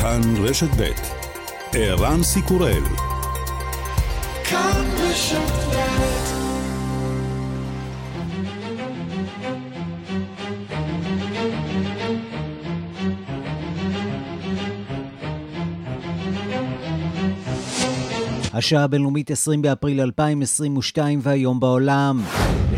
כאן רשת ב' ערן סיקורל כאן רשת השעה הבינלאומית 20 באפריל 2022 והיום בעולם.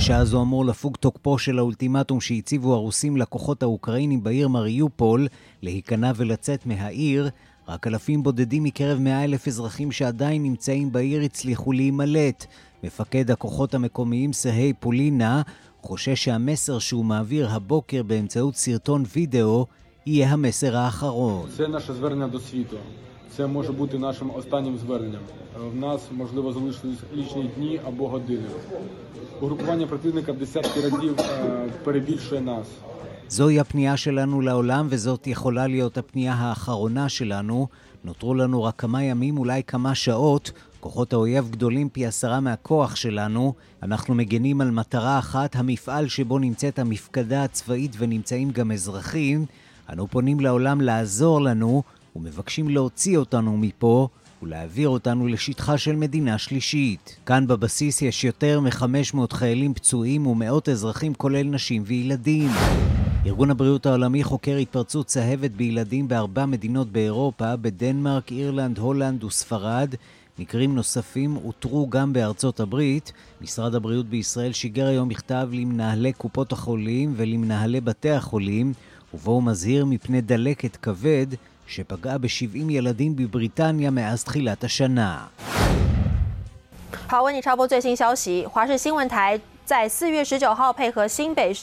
בשעה זו אמור לפוג תוקפו של האולטימטום שהציבו הרוסים לכוחות האוקראינים בעיר מריופול להיכנע ולצאת מהעיר. רק אלפים בודדים מקרב 100 אלף אזרחים שעדיין נמצאים בעיר הצליחו להימלט. מפקד הכוחות המקומיים סרהי פולינה חושש שהמסר שהוא מעביר הבוקר באמצעות סרטון וידאו יהיה המסר האחרון. זה Це може бути нашим останнім зверненням. В нас можливо залишились лічні дні або години. Угрупування противника в десятки разів перебільшує нас. זוהי הפנייה שלנו לעולם, וזאת יכולה להיות הפנייה האחרונה שלנו. נותרו לנו רק כמה ימים, אולי כמה שעות. כוחות האויב גדולים פי עשרה מהכוח שלנו. אנחנו מגנים על מטרה אחת, המפעל שבו נמצאת המפקדה הצבאית ונמצאים גם אזרחים. אנו פונים לעולם לעזור לנו, ומבקשים להוציא אותנו מפה ולהעביר אותנו לשטחה של מדינה שלישית. כאן בבסיס יש יותר מ-500 חיילים פצועים ומאות אזרחים כולל נשים וילדים. ארגון הבריאות העולמי חוקר התפרצות צהבת בילדים בארבע מדינות באירופה, בדנמרק, אירלנד, הולנד וספרד. מקרים נוספים אותרו גם בארצות הברית. משרד הבריאות בישראל שיגר היום מכתב למנהלי קופות החולים ולמנהלי בתי החולים, ובו הוא מזהיר מפני דלקת כבד שפגעה ב-70 ילדים בבריטניה מאז תחילת השנה. 好，为你插播最新消息。华视新闻台在四月十九号配合新北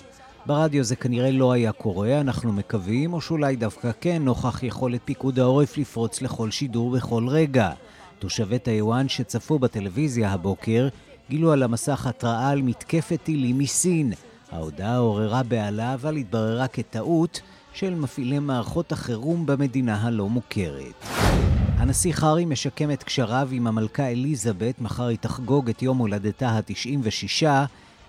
ברדיו זה כנראה לא היה קורה, אנחנו מקווים, או שאולי דווקא כן, נוכח יכולת פיקוד העורף לפרוץ לכל שידור בכל רגע. תושבי טיוואן שצפו בטלוויזיה הבוקר גילו על המסך התראה על מתקפת טילים מסין. ההודעה עוררה בהלה, אבל התבררה כטעות, של מפעילי מערכות החירום במדינה הלא מוכרת. הנסיך הארי משקם את קשריו עם המלכה אליזבת, מחר היא תחגוג את יום הולדתה ה-96.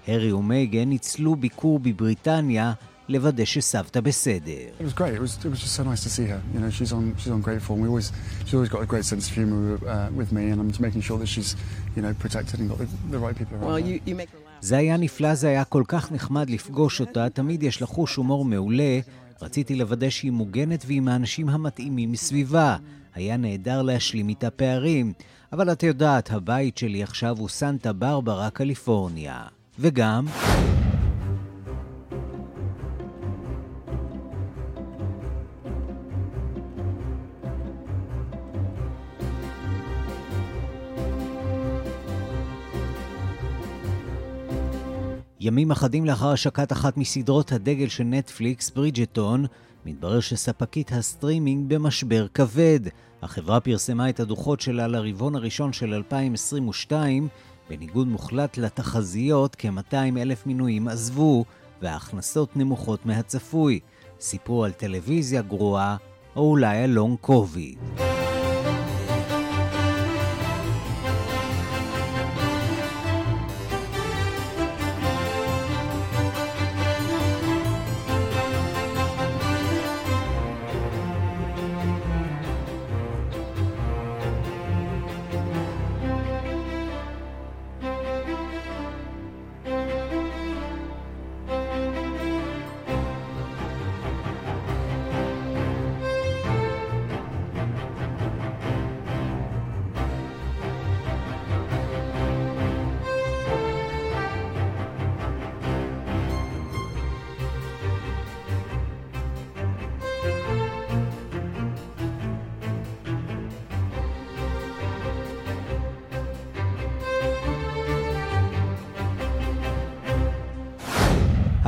הרי ומייגן ניצלו ביקור בבריטניה לוודא שסבתא בסדר. It was great. It was, it was just so nice to see her. You know, she's on, she's on great form. We always, she's always got a great sense of humor uh, with me, and I'm just making sure that she's, you know, protected and got the, the right people around well, you, you make... זה היה נפלא, זה היה כל כך נחמד לפגוש אותה, תמיד יש לה חוש הומור מעולה. רציתי לוודא שהיא מוגנת ועם האנשים המתאימים מסביבה. היה נהדר להשלים איתה פערים. אבל את יודעת, הבית שלי עכשיו הוא סנטה ברברה, קליפורניה. וגם... ימים אחדים לאחר השקת אחת מסדרות הדגל של נטפליקס, ברידג'טון, מתברר שספקית הסטרימינג במשבר כבד. החברה פרסמה את הדוחות שלה לרבעון הראשון של 2022, בניגוד מוחלט לתחזיות, כ-200 אלף מנויים עזבו, וההכנסות נמוכות מהצפוי. סיפרו על טלוויזיה גרועה, או אולי על לונג קוביד.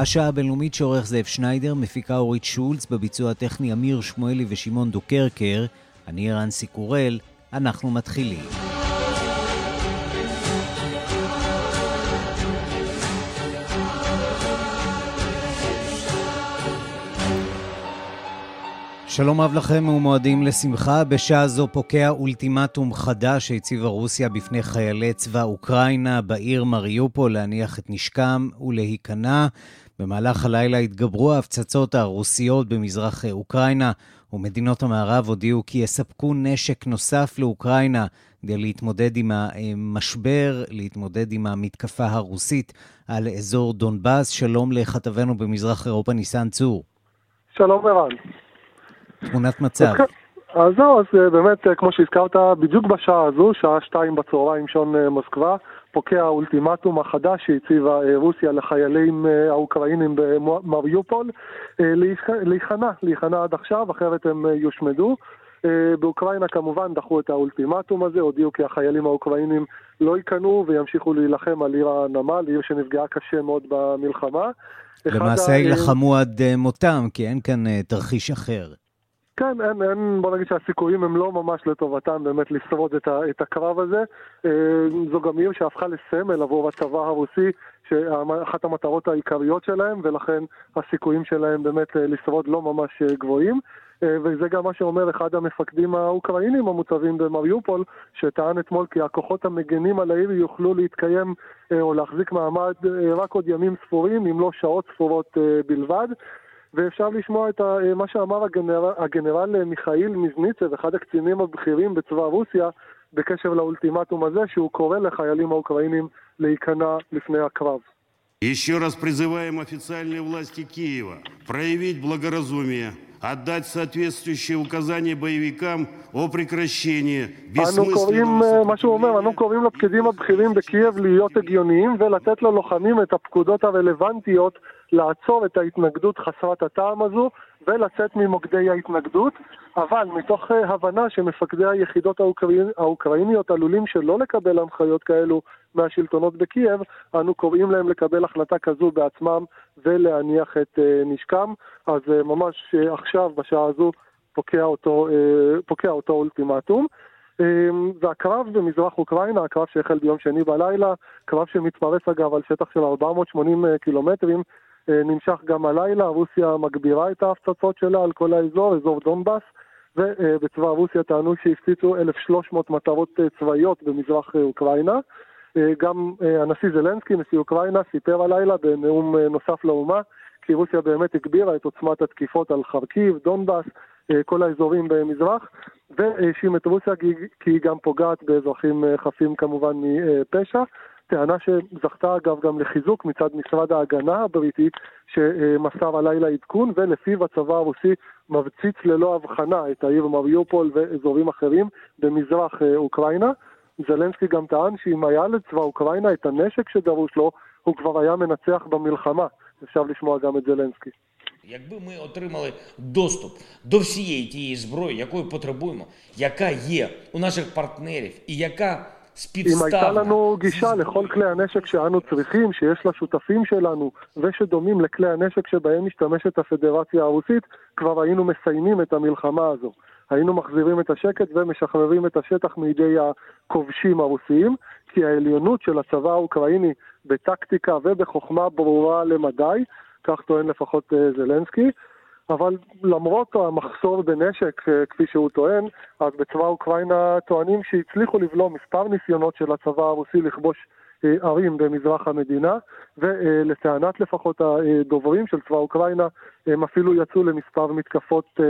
השעה הבינלאומית שעורך זאב שניידר, מפיקה אורית שולץ, בביצוע הטכני אמיר שמואלי ושמעון דוקרקר, אני ערן סיקורל, אנחנו מתחילים. שלום רב לכם ומועדים לשמחה. בשעה זו פוקע אולטימטום חדש שהציבה רוסיה בפני חיילי צבא אוקראינה בעיר מריופול להניח את נשקם ולהיכנע. במהלך הלילה התגברו ההפצצות הרוסיות במזרח אוקראינה, ומדינות המערב הודיעו כי יספקו נשק נוסף לאוקראינה כדי להתמודד עם המשבר, להתמודד עם המתקפה הרוסית על אזור דונבאס. שלום לכתבנו במזרח אירופה, ניסן צור. שלום ערן. תמונת מצב. אז זהו, אז אה, באמת, אה, כמו שהזכרת, בדיוק בשעה הזו, שעה שתיים בצהריים שעון אה, מוסקבה, פוקע האולטימטום החדש שהציבה רוסיה לחיילים האוקראינים במריופול להיכנע, להיכנע עד עכשיו, אחרת הם יושמדו. באוקראינה כמובן דחו את האולטימטום הזה, הודיעו כי החיילים האוקראינים לא ייכנעו וימשיכו להילחם על עיר הנמל, עיר שנפגעה קשה מאוד במלחמה. למעשה יילחמו עד מותם, כי אין כאן תרחיש אחר. כן, אין, אין, בוא נגיד שהסיכויים הם לא ממש לטובתם באמת לשרוד את, ה, את הקרב הזה. אה, זו גם עיר שהפכה לסמל עבור הצבא הרוסי, שאחת המטרות העיקריות שלהם, ולכן הסיכויים שלהם באמת אה, לשרוד לא ממש אה, גבוהים. וזה גם מה שאומר אחד המפקדים האוקראינים המוצבים במריופול, שטען אתמול כי הכוחות המגנים על העיר יוכלו להתקיים או להחזיק מעמד רק עוד ימים ספורים, אם לא שעות ספורות בלבד. ואפשר לשמוע את מה שאמר הגנרל, הגנרל מיכאיל מיזניצב, אחד הקצינים הבכירים בצבא רוסיה, בקשר לאולטימטום הזה, שהוא קורא לחיילים האוקראינים להיכנע לפני הקרב. Еще раз призываем официальные власти Киева проявить благоразумие, отдать соответствующие указания боевикам о прекращении бессмысленного... מה שהוא אומר, אנו קוראים לפקידים הבכירים בקייב להיות הגיוניים ולתת ללוחמים את הפקודות הרלוונטיות לעצור את ההתנגדות חסרת הטעם הזו ולצאת ממוקדי ההתנגדות, אבל מתוך אה, הבנה שמפקדי היחידות האוקראינ... האוקראיניות עלולים שלא לקבל הנחיות כאלו מהשלטונות בקייב, אנו קוראים להם לקבל החלטה כזו בעצמם ולהניח את uh, נשקם. אז uh, ממש עכשיו, בשעה הזו, פוקע אותו, פוקע אותו אולטימטום. והקרב במזרח אוקראינה, הקרב שהחל ביום שני בלילה, קרב שמתפרס אגב על שטח של 480 קילומטרים, אה, נמשך גם הלילה, רוסיה מגבירה את ההפצצות שלה על כל האזור, אזור דונבאס, ובצבא רוסיה טענו שהפציצו 1,300 מטרות אה, צבאיות במזרח אה, אוקראינה. גם הנשיא זלנסקי, נשיא אוקראינה, סיפר הלילה בנאום נוסף לאומה, כי רוסיה באמת הגבירה את עוצמת התקיפות על חרקיב, דונבאס, כל האזורים במזרח, והאשים את רוסיה כי היא גם פוגעת באזרחים חפים כמובן מפשע. טענה שזכתה אגב גם לחיזוק מצד משרד ההגנה הבריטי שמסר הלילה עדכון ולפיו הצבא הרוסי מבציץ ללא הבחנה את העיר מריופול ואזורים אחרים במזרח אה, אוקראינה. זלנסקי גם טען שאם היה לצבא אוקראינה את הנשק שדרוש לו, הוא כבר היה מנצח במלחמה. אפשר לשמוע גם את זלנסקי. Якби ми отримали доступ до всієї тієї зброї, якої потребуємо, яка є у наших партнерів, і яка אם הייתה לנו גישה לכל כלי הנשק שאנו צריכים, שיש לשותפים שלנו ושדומים לכלי הנשק שבהם משתמשת הפדרציה הרוסית, כבר היינו מסיימים את המלחמה הזו. היינו מחזירים את השקט ומשחררים את השטח מידי הכובשים הרוסיים, כי העליונות של הצבא האוקראיני בטקטיקה ובחוכמה ברורה למדי, כך טוען לפחות אה, זלנסקי, אבל למרות המחסור בנשק, אה, כפי שהוא טוען, אז בצבא אוקראינה טוענים שהצליחו לבלום מספר ניסיונות של הצבא הרוסי לכבוש אה, ערים במזרח המדינה, ולטענת לפחות הדוברים של צבא אוקראינה, הם אפילו יצאו למספר מתקפות אה,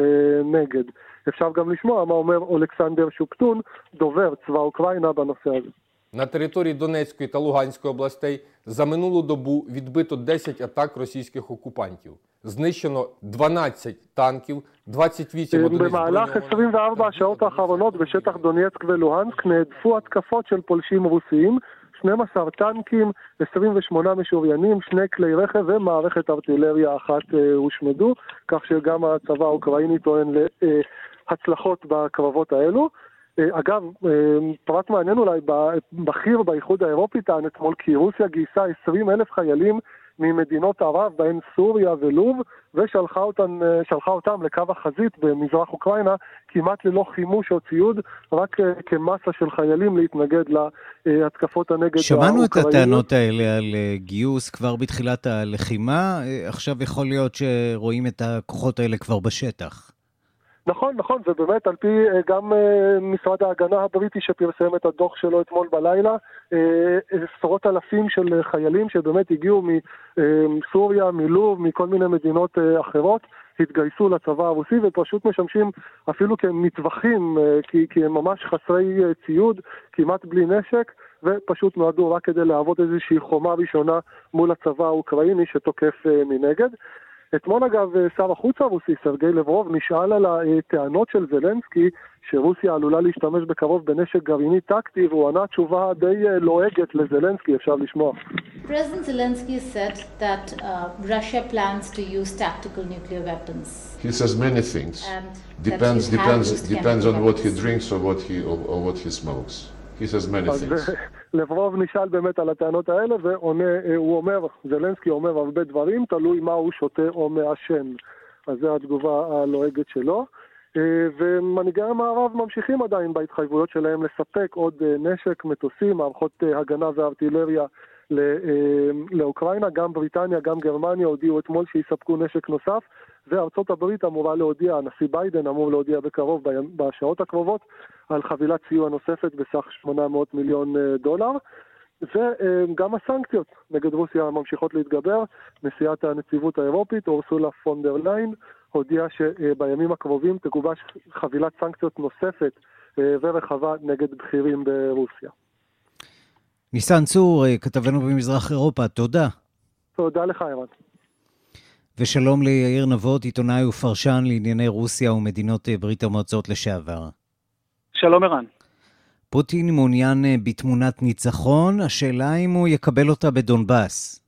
נגד. אפשר גם לשמוע מה אומר אולכסנדר שופטון, דובר צבא אוקראינה בנושא הזה. На території Донецької та Луганської областей за минулу добу відбито 10 атак російських окупантів. Знищено 12 танків, 28 одиниць במהלך 24 השעות האחרונות בשטח דונייצק ולוהנסק נהדפו התקפות של פולשים רוסיים, 12 טנקים, 28 משוריינים, שני כלי רכב ומערכת ארטילריה אחת הושמדו, כך שגם הצבא האוקראיני טוען להצלחות בקרבות האלו. אגב, פרט מעניין אולי, בכיר באיחוד האירופי טען אתמול כי רוסיה גייסה 20 אלף חיילים ממדינות ערב, בהן סוריה ולוב, ושלחה אותם, אותם לקו החזית במזרח אוקראינה, כמעט ללא חימוש או ציוד, רק כמסה של חיילים להתנגד להתקפות הנגד שמענו את הטענות האלה על גיוס כבר בתחילת הלחימה, עכשיו יכול להיות שרואים את הכוחות האלה כבר בשטח. נכון, נכון, ובאמת על פי אה, גם אה, משרד ההגנה הבריטי שפרסם את הדוח שלו אתמול בלילה, אה, עשרות אלפים של חיילים שבאמת הגיעו מסוריה, מלוב, מכל מיני מדינות אחרות, התגייסו לצבא הרוסי ופשוט משמשים אפילו כמטווחים, כי, כי הם ממש חסרי ציוד, כמעט בלי נשק, ופשוט נועדו רק כדי להוות איזושהי חומה ראשונה מול הצבא האוקראיני שתוקף מנגד. אתמול אגב שר החוץ הרוסי, סרגי לברוב, נשאל על הטענות של זלנסקי שרוסיה עלולה להשתמש בקרוב בנשק גרעיני טקטי, והוא ענה תשובה די לועגת לזלנסקי, אפשר לשמוע. President Zelensky said that uh, Russia plans to use tactical nuclear weapons. He says many things. depends depends depends on what he drinks or what he or, or what he smokes. He says many things. לברוב נשאל באמת על הטענות האלה, והוא אומר, זלנסקי אומר הרבה דברים, תלוי מה הוא שותה או מעשן. אז זו התגובה הלועגת שלו. ומנהיגי המערב ממשיכים עדיין בהתחייבויות שלהם לספק עוד נשק, מטוסים, מערכות הגנה וארטילריה לאוקראינה. גם בריטניה, גם גרמניה הודיעו אתמול שיספקו נשק נוסף, וארצות הברית אמורה להודיע, הנשיא ביידן אמור להודיע בקרוב, בשעות הקרובות, על חבילת סיוע נוספת בסך 800 מיליון דולר. וגם הסנקציות נגד רוסיה ממשיכות להתגבר. נשיאת הנציבות האירופית, אורסולה פונדר ליין, הודיעה שבימים הקרובים תגובש חבילת סנקציות נוספת ורחבה נגד בכירים ברוסיה. ניסן צור, כתבנו במזרח אירופה, תודה. תודה לך, ערן. ושלום ליאיר נבות, עיתונאי ופרשן לענייני רוסיה ומדינות ברית המועצות לשעבר. שלום ערן. פוטין מעוניין בתמונת ניצחון, השאלה אם הוא יקבל אותה בדונבאס.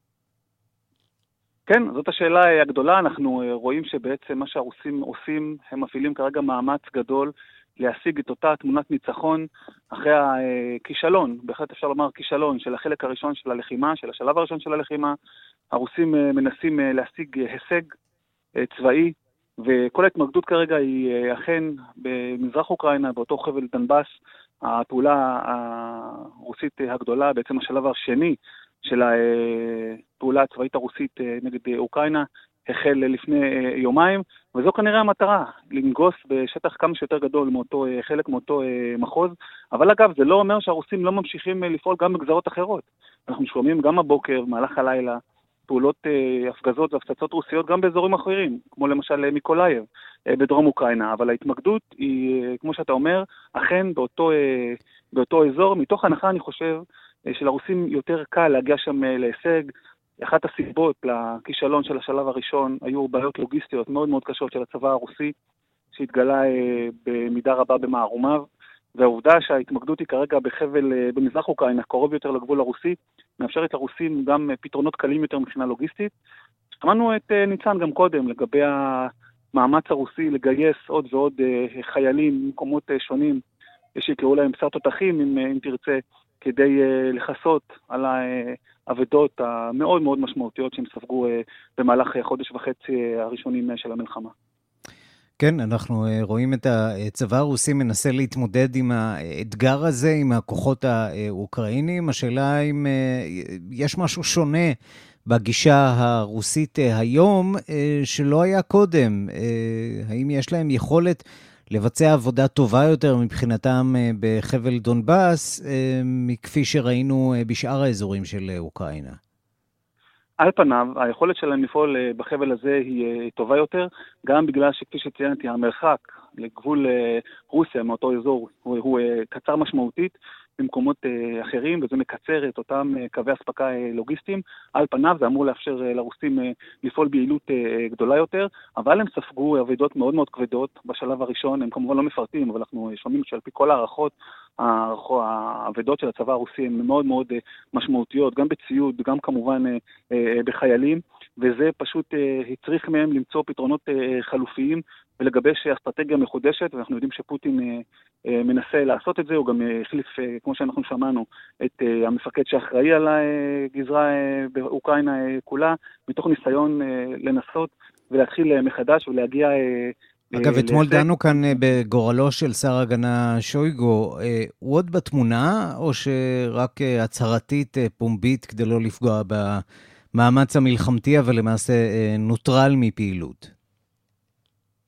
כן, זאת השאלה הגדולה. אנחנו רואים שבעצם מה שהרוסים עושים, הם מפעילים כרגע מאמץ גדול להשיג את אותה תמונת ניצחון אחרי הכישלון, בהחלט אפשר לומר כישלון, של החלק הראשון של הלחימה, של השלב הראשון של הלחימה. הרוסים מנסים להשיג הישג צבאי, וכל ההתמקדות כרגע היא אכן במזרח אוקראינה, באותו חבל דנבאס, הפעולה הרוסית הגדולה, בעצם השלב השני של הפעולה הצבאית הרוסית נגד אוקראינה, החל לפני יומיים, וזו כנראה המטרה, לנגוס בשטח כמה שיותר גדול מאותו חלק מאותו מחוז. אבל אגב, זה לא אומר שהרוסים לא ממשיכים לפעול גם בגזרות אחרות. אנחנו שומעים גם הבוקר, במהלך הלילה, פעולות הפגזות והפצצות רוסיות גם באזורים אחרים, כמו למשל מיקולייב בדרום אוקראינה, אבל ההתמקדות היא, כמו שאתה אומר, אכן באותו, באותו אזור, מתוך הנחה, אני חושב, שלרוסים יותר קל להגיע שם להישג. אחת הסיבות לכישלון של השלב הראשון היו בעיות לוגיסטיות מאוד מאוד קשות של הצבא הרוסי, שהתגלה במידה רבה במערומיו, והעובדה שההתמקדות היא כרגע בחבל במזרח אוקראינה, קרוב יותר לגבול הרוסי, מאפשרת לרוסים גם פתרונות קלים יותר מבחינה לוגיסטית. שמענו את ניצן גם קודם לגבי המאמץ הרוסי לגייס עוד ועוד חיילים ממקומות שונים, שיקראו להם בשר תותחים אם, אם תרצה, כדי לכסות על האבדות המאוד מאוד משמעותיות שהם ספגו במהלך חודש וחצי הראשונים של המלחמה. כן, אנחנו רואים את הצבא הרוסי מנסה להתמודד עם האתגר הזה, עם הכוחות האוקראינים. השאלה אם יש משהו שונה בגישה הרוסית היום שלא היה קודם. האם יש להם יכולת לבצע עבודה טובה יותר מבחינתם בחבל דונבאס, מכפי שראינו בשאר האזורים של אוקראינה? על פניו, היכולת שלהם לפעול בחבל הזה היא טובה יותר, גם בגלל שכפי שציינתי, המרחק לגבול רוסיה מאותו אזור הוא, הוא קצר משמעותית במקומות אחרים, וזה מקצר את אותם קווי אספקה לוגיסטיים. על פניו זה אמור לאפשר לרוסים לפעול ביעילות גדולה יותר, אבל הם ספגו אבדות מאוד מאוד כבדות בשלב הראשון, הם כמובן לא מפרטים, אבל אנחנו שומעים שעל פי כל הערכות, האבדות של הצבא הרוסי הן מאוד מאוד משמעותיות, גם בציוד, גם כמובן בחיילים, וזה פשוט הצריך מהם למצוא פתרונות חלופיים ולגבש אסטרטגיה מחודשת, ואנחנו יודעים שפוטין מנסה לעשות את זה, הוא גם החליף, כמו שאנחנו שמענו, את המפקד שאחראי על הגזרה באוקראינה כולה, מתוך ניסיון לנסות ולהתחיל מחדש ולהגיע... אגב, אתמול דנו כאן בגורלו של שר ההגנה שויגו. הוא עוד בתמונה, או שרק הצהרתית פומבית כדי לא לפגוע במאמץ המלחמתי, אבל למעשה נוטרל מפעילות?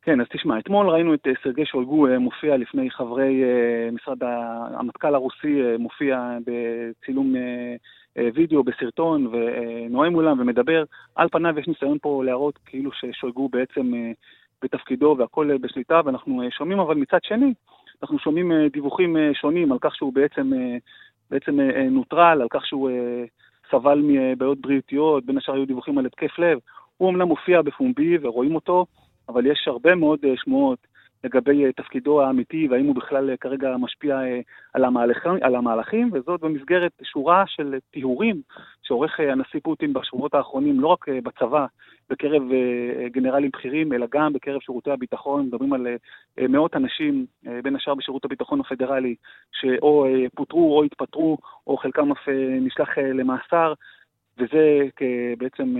כן, אז תשמע, אתמול ראינו את סרגי שולגו מופיע לפני חברי משרד המטכ"ל הרוסי, מופיע בצילום וידאו, בסרטון, ונואם מולם ומדבר. על פניו יש ניסיון פה להראות כאילו ששולגו בעצם בתפקידו והכל בשליטה, ואנחנו שומעים אבל מצד שני, אנחנו שומעים דיווחים שונים על כך שהוא בעצם, בעצם נוטרל, על כך שהוא סבל מבעיות בריאותיות, בין השאר היו דיווחים על התקף לב. הוא אמנם מופיע בפומבי ורואים אותו, אבל יש הרבה מאוד שמועות לגבי תפקידו האמיתי והאם הוא בכלל כרגע משפיע על המהלכים, על המהלכים וזאת במסגרת שורה של טיהורים שעורך הנשיא פוטין בשבועות האחרונים, לא רק בצבא, בקרב גנרלים בכירים, אלא גם בקרב שירותי הביטחון, מדברים על מאות אנשים, בין השאר בשירות הביטחון הפדרלי, שאו פוטרו או התפטרו, או חלקם אף נשלח למאסר, וזה בעצם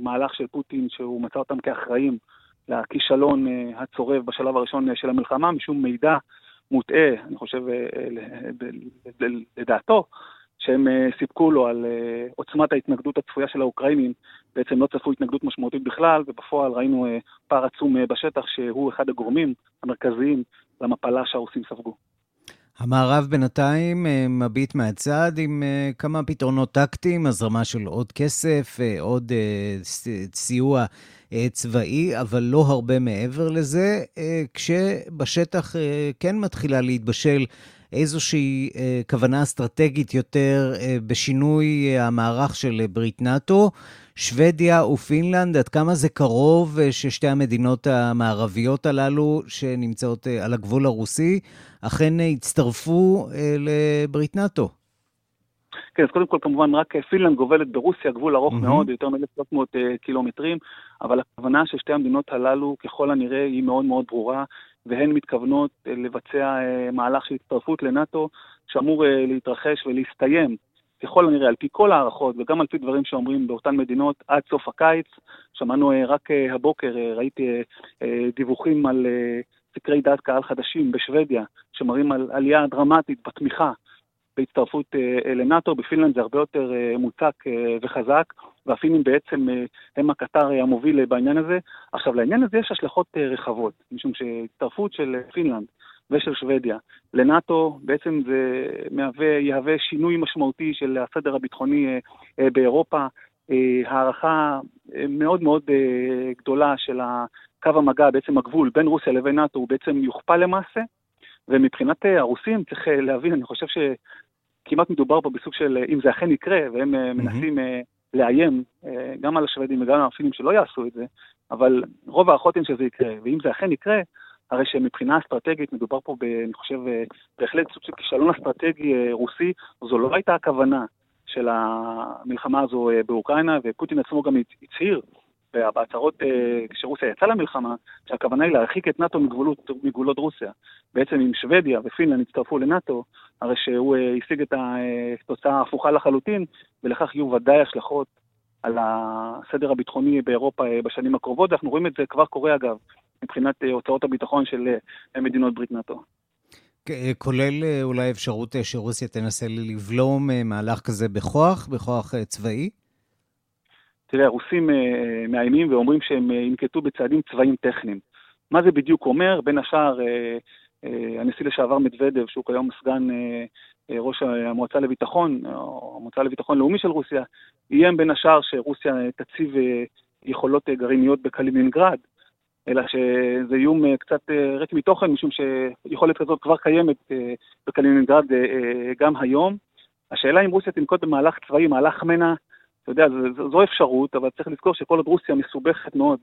מהלך של פוטין שהוא מצא אותם כאחראים לכישלון הצורב בשלב הראשון של המלחמה, משום מידע מוטעה, אני חושב, לדעתו, שהם סיפקו לו על עוצמת ההתנגדות הצפויה של האוקראינים, בעצם לא צפו התנגדות משמעותית בכלל, ובפועל ראינו פער עצום בשטח שהוא אחד הגורמים המרכזיים למפלה שהרוסים ספגו. המערב בינתיים מביט מהצד עם כמה פתרונות טקטיים, הזרמה של עוד כסף, עוד סיוע צבאי, אבל לא הרבה מעבר לזה, כשבשטח כן מתחילה להתבשל איזושהי כוונה אסטרטגית יותר בשינוי המערך של ברית נאט"ו. שוודיה ופינלנד, עד כמה זה קרוב ששתי המדינות המערביות הללו שנמצאות על הגבול הרוסי, אכן הצטרפו לברית נאט"ו? כן, אז קודם כל כמובן רק פינלנד גובלת ברוסיה, גבול ארוך mm-hmm. מאוד, יותר מ-1,300 קילומטרים, אבל הכוונה של שתי המדינות הללו ככל הנראה היא מאוד מאוד ברורה, והן מתכוונות לבצע מהלך של הצטרפות לנאט"ו, שאמור להתרחש ולהסתיים ככל הנראה, על פי כל הערכות וגם על פי דברים שאומרים באותן מדינות, עד סוף הקיץ. שמענו רק הבוקר, ראיתי דיווחים על סקרי דעת קהל חדשים בשוודיה, שמראים על עלייה דרמטית בתמיכה בהצטרפות לנאט"ו. בפינלנד זה הרבה יותר מוצק וחזק, והפינים בעצם הם הקטר המוביל בעניין הזה. עכשיו, לעניין הזה יש השלכות רחבות, משום שהצטרפות של פינלנד ושל שוודיה לנאט"ו, בעצם זה מהווה, יהווה שינוי משמעותי של הסדר הביטחוני באירופה, הערכה מאוד מאוד גדולה של קו המגע, בעצם הגבול בין רוסיה לבין נאט"ו, הוא בעצם יוכפל למעשה, ומבחינת הרוסים צריך להבין, אני חושב שכמעט מדובר פה בסוג של, אם זה אכן יקרה, והם mm-hmm. מנסים לאיים גם על השוודים וגם על הפינים שלא יעשו את זה, אבל רוב ההערכות הן שזה יקרה, ואם זה אכן יקרה, הרי שמבחינה אסטרטגית מדובר פה, ב, אני חושב, בהחלט סוג של כישלון אסטרטגי רוסי, זו לא הייתה הכוונה של המלחמה הזו באוקראינה, ופוטין עצמו גם הצהיר בהצהרות כשרוסיה יצאה למלחמה, שהכוונה היא להרחיק את נאט"ו מגבולות, מגבולות רוסיה. בעצם אם שוודיה ופינלנד הצטרפו לנאט"ו, הרי שהוא השיג את התוצאה ההפוכה לחלוטין, ולכך יהיו ודאי השלכות על הסדר הביטחוני באירופה בשנים הקרובות, ואנחנו רואים את זה כבר קורה אגב, מבחינת הוצאות הביטחון של מדינות ברית נאט"ו. כולל אולי אפשרות שרוסיה תנסה לבלום מהלך כזה בכוח, בכוח צבאי? תראה, הרוסים מאיימים ואומרים שהם ינקטו בצעדים צבאיים טכניים. מה זה בדיוק אומר? בין השאר, הנשיא לשעבר מדוודב, שהוא כיום סגן ראש המועצה לביטחון, או המועצה לביטחון לאומי של רוסיה, איים בין השאר שרוסיה תציב יכולות גרעיניות בקלינינגרד, אלא שזה איום קצת ריק מתוכן, משום שיכולת כזאת כבר קיימת בקלינינגרד גם היום. השאלה אם רוסיה תנקוט במהלך צבאי, מהלך מנע, אתה יודע, זו, זו אפשרות, אבל צריך לזכור שכל עוד רוסיה מסובכת מאוד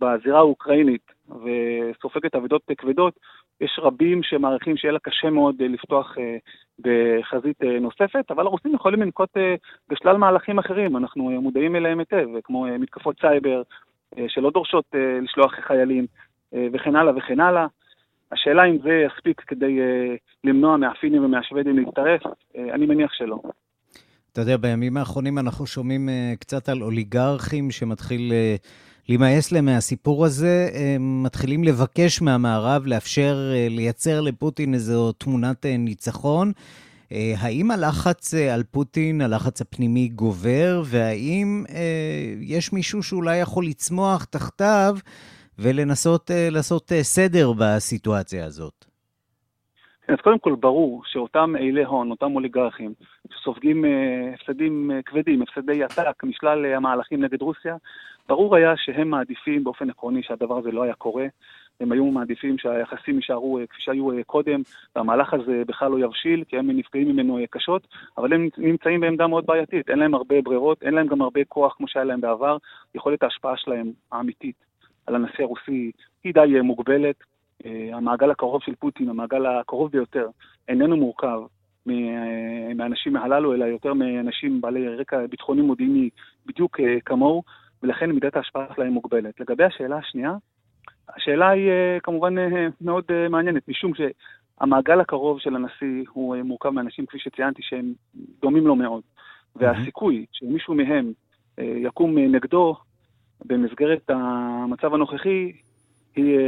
בזירה האוקראינית וסופגת אבדות כבדות, יש רבים שמעריכים שיהיה לה קשה מאוד לפתוח בחזית נוספת, אבל הרוסים יכולים לנקוט בשלל מהלכים אחרים, אנחנו מודעים אליהם היטב, כמו מתקפות סייבר שלא דורשות לשלוח חיילים וכן הלאה וכן הלאה. השאלה אם זה יספיק כדי למנוע מהפינים ומהשוודים להצטרף, אני מניח שלא. אתה יודע, בימים האחרונים אנחנו שומעים קצת על אוליגרכים שמתחיל להימאס להם מהסיפור הזה, הם מתחילים לבקש מהמערב לאפשר לייצר לפוטין איזו תמונת ניצחון. האם הלחץ על פוטין, הלחץ הפנימי גובר, והאם יש מישהו שאולי יכול לצמוח תחתיו ולנסות לעשות סדר בסיטואציה הזאת. אז קודם כל ברור שאותם אילי הון, אותם אוליגרכים, שסופגים הפסדים כבדים, הפסדי עתק משלל המהלכים נגד רוסיה, ברור היה שהם מעדיפים באופן עקרוני שהדבר הזה לא היה קורה. הם היו מעדיפים שהיחסים יישארו אה, כפי שהיו אה, קודם, והמהלך הזה בכלל לא יבשיל, כי הם נפגעים ממנו אה, קשות, אבל הם נמצאים בעמדה מאוד בעייתית, אין להם הרבה ברירות, אין להם גם הרבה כוח כמו שהיה להם בעבר, יכולת ההשפעה שלהם האמיתית על הנשיא הרוסי היא די מוגבלת. המעגל הקרוב של פוטין, המעגל הקרוב ביותר, איננו מורכב מהאנשים הללו, אלא יותר מאנשים בעלי רקע ביטחוני מודיעיני בדיוק כמוהו, ולכן מידת ההשפעה שלהם מוגבלת. לגבי השאלה השנייה, השאלה היא אה, כמובן אה, מאוד אה, מעניינת, משום שהמעגל הקרוב של הנשיא הוא מורכב מאנשים, כפי שציינתי, שהם דומים לו מאוד. והסיכוי שמישהו מהם יקום נגדו במסגרת המצב הנוכחי היא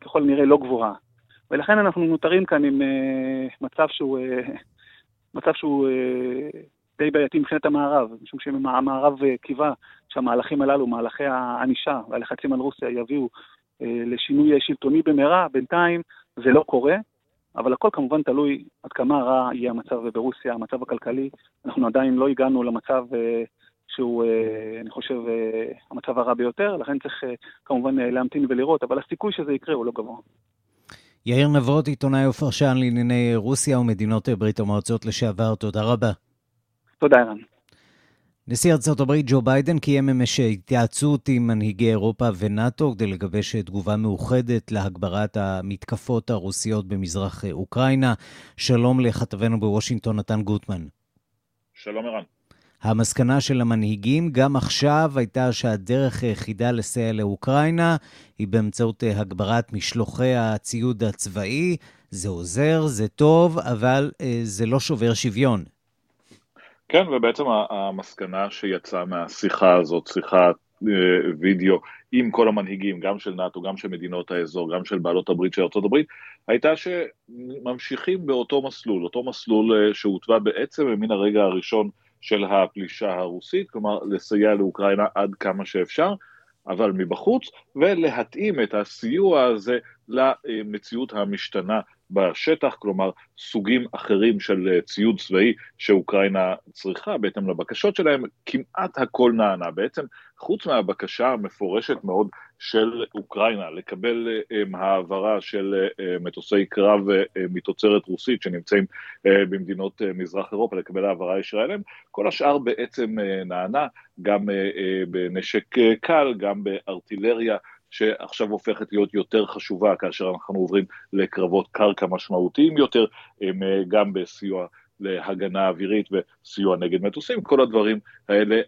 ככל הנראה לא גבוהה. ולכן אנחנו נותרים כאן עם מצב שהוא, מצב שהוא די בעייתי מבחינת המערב, משום שהמערב קיווה שהמהלכים הללו, מהלכי הענישה והלחצים על רוסיה יביאו אה, לשינוי שלטוני במהרה, בינתיים זה לא קורה, אבל הכל כמובן תלוי עד כמה רע יהיה המצב ברוסיה, המצב הכלכלי. אנחנו עדיין לא הגענו למצב אה, שהוא, אה, אני חושב, המצב הרע ביותר, לכן צריך כמובן להמתין ולראות, אבל הסיכוי שזה יקרה הוא לא גבוה. יאיר נבות, עיתונאי ופרשן לענייני רוסיה ומדינות ברית המועצות לשעבר, תודה רבה. תודה, ערן. נשיא ארצות הברית ג'ו ביידן קיים אמש התייעצות עם מנהיגי אירופה ונאט"ו כדי לגבש תגובה מאוחדת להגברת המתקפות הרוסיות במזרח אוקראינה. שלום לכתבנו בוושינגטון, נתן גוטמן. שלום ערן. המסקנה של המנהיגים גם עכשיו הייתה שהדרך היחידה לסייע לאוקראינה היא באמצעות הגברת משלוחי הציוד הצבאי. זה עוזר, זה טוב, אבל אה, זה לא שובר שוויון. כן, ובעצם המסקנה שיצאה מהשיחה הזאת, שיחת אה, וידאו עם כל המנהיגים, גם של נאט"ו, גם של מדינות האזור, גם של בעלות הברית של ארה"ב, הייתה שממשיכים באותו מסלול, אותו מסלול אה, שהותווה בעצם מן הרגע הראשון של הפלישה הרוסית, כלומר לסייע לאוקראינה עד כמה שאפשר, אבל מבחוץ, ולהתאים את הסיוע הזה למציאות המשתנה בשטח, כלומר סוגים אחרים של אה, ציוד צבאי שאוקראינה צריכה בהתאם לבקשות שלהם, כמעט הכל נענה. בעצם חוץ מהבקשה המפורשת מאוד של אוקראינה לקבל אה, העברה של אה, מטוסי קרב מתוצרת רוסית שנמצאים במדינות מזרח אירופה, לקבל העברה ישירה אליהם, כל השאר בעצם נענה, גם בנשק קל, גם בארטילריה. שעכשיו הופכת להיות יותר חשובה כאשר אנחנו עוברים לקרבות קרקע משמעותיים יותר, אה, גם בסיוע להגנה אווירית וסיוע נגד מטוסים, כל הדברים האלה,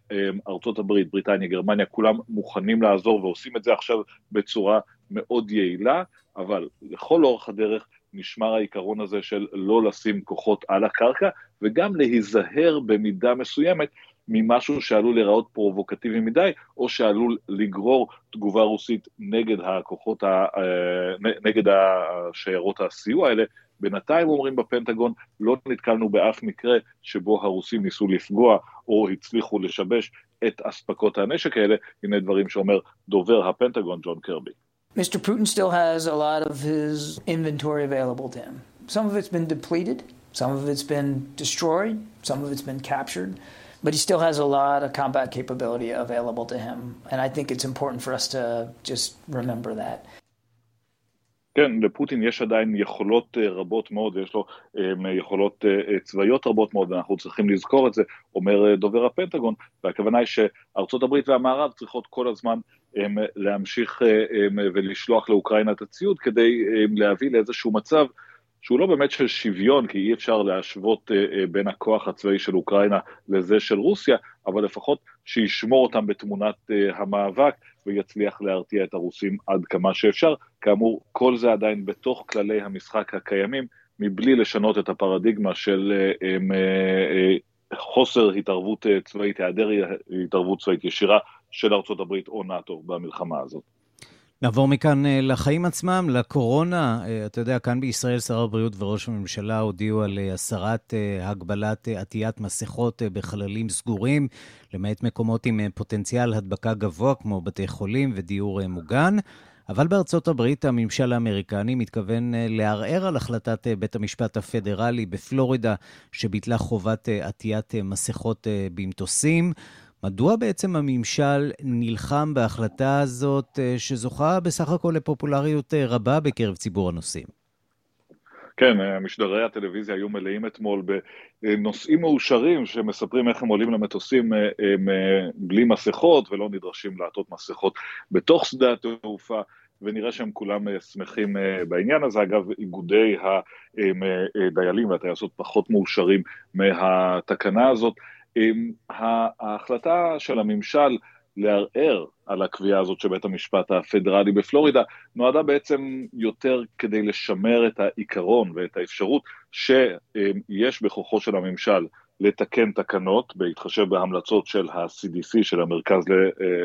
ארצות הברית, בריטניה, גרמניה, כולם מוכנים לעזור ועושים את זה עכשיו בצורה מאוד יעילה, אבל לכל אורך הדרך נשמר העיקרון הזה של לא לשים כוחות על הקרקע, וגם להיזהר במידה מסוימת ממשהו שעלול להיראות פרובוקטיבי מדי, או שעלול לגרור תגובה רוסית נגד הכוחות, ה, אה, נגד השיירות הסיוע האלה. בינתיים אומרים בפנטגון, לא נתקלנו באף מקרה שבו הרוסים ניסו לפגוע או הצליחו לשבש את אספקות הנשק האלה. הנה דברים שאומר דובר הפנטגון, ג'ון קרבי. Mr. Putin still has a lot of his inventory available to him. Some of it's been depleted, some of it's been destroyed, some of it's been captured. But he still has a lot of combat capability available to him. And I think it's important for us to just remember that. כן, לפוטין יש עדיין יכולות רבות מאוד, ויש לו יכולות צבאיות רבות מאוד, ואנחנו צריכים לזכור את זה, אומר דובר הפנטגון, והכוונה היא שארצות הברית והמערב צריכות כל הזמן להמשיך ולשלוח לאוקראינה את הציוד כדי להביא לאיזשהו מצב שהוא לא באמת של שוויון, כי אי אפשר להשוות אה, אה, בין הכוח הצבאי של אוקראינה לזה של רוסיה, אבל לפחות שישמור אותם בתמונת אה, המאבק ויצליח להרתיע את הרוסים עד כמה שאפשר. כאמור, כל זה עדיין בתוך כללי המשחק הקיימים, מבלי לשנות את הפרדיגמה של חוסר התערבות צבאית, היעדר התערבות צבאית ישירה של ארצות הברית או נאט"ו במלחמה הזאת. נעבור מכאן אה, לחיים עצמם, לקורונה. אה, אתה יודע, כאן בישראל שר הבריאות וראש הממשלה הודיעו על אה, הסרת הגבלת עטיית מסכות בחללים סגורים, למעט מקומות עם פוטנציאל הדבקה גבוה, כמו בתי חולים ודיור מוגן. אבל בארצות הברית הממשל האמריקני מתכוון לערער על החלטת בית המשפט הפדרלי בפלורידה, שביטלה חובת עטיית מסכות במטוסים. מדוע בעצם הממשל נלחם בהחלטה הזאת, שזוכה בסך הכל לפופולריות רבה בקרב ציבור הנוסעים? כן, משדרי הטלוויזיה היו מלאים אתמול בנושאים מאושרים שמספרים איך הם עולים למטוסים אה, אה, בלי מסכות ולא נדרשים לעטות מסכות בתוך שדה התעופה. ונראה שהם כולם אה, שמחים בעניין הזה. אגב, איגודי הדיילים והטייסות פחות מאושרים מהתקנה הזאת. ההחלטה של הממשל לערער על הקביעה הזאת של בית המשפט הפדרלי בפלורידה, נועדה בעצם יותר כדי לשמר את העיקרון ואת האפשרות שיש בכוחו של הממשל לתקן תקנות, בהתחשב בהמלצות של ה-CDC, של, המרכז,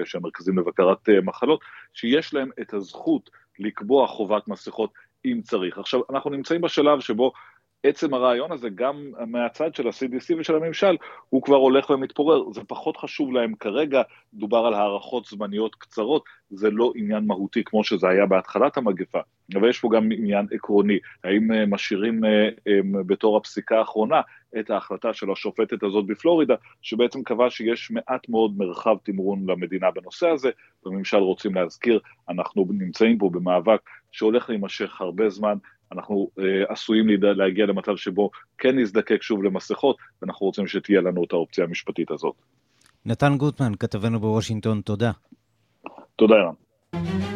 של המרכזים לבקרת אה, מחלות, שיש להם את הזכות לקבוע חובת מסכות אם צריך. עכשיו, אנחנו נמצאים בשלב שבו עצם הרעיון הזה, גם מהצד של ה-CDC ושל הממשל, הוא כבר הולך ומתפורר. זה פחות חשוב להם כרגע, דובר על הערכות זמניות קצרות, זה לא עניין מהותי כמו שזה היה בהתחלת המגפה. אבל יש פה גם עניין עקרוני, האם אה, משאירים אה, אה, בתור הפסיקה האחרונה את ההחלטה של השופטת הזאת בפלורידה, שבעצם קבע שיש מעט מאוד מרחב תמרון למדינה בנושא הזה, בממשל רוצים להזכיר, אנחנו נמצאים פה במאבק שהולך להימשך הרבה זמן, אנחנו אה, עשויים להגיע למצב שבו כן נזדקק שוב למסכות, ואנחנו רוצים שתהיה לנו את האופציה המשפטית הזאת. נתן גוטמן, כתבנו בוושינגטון, תודה. תודה, ירן.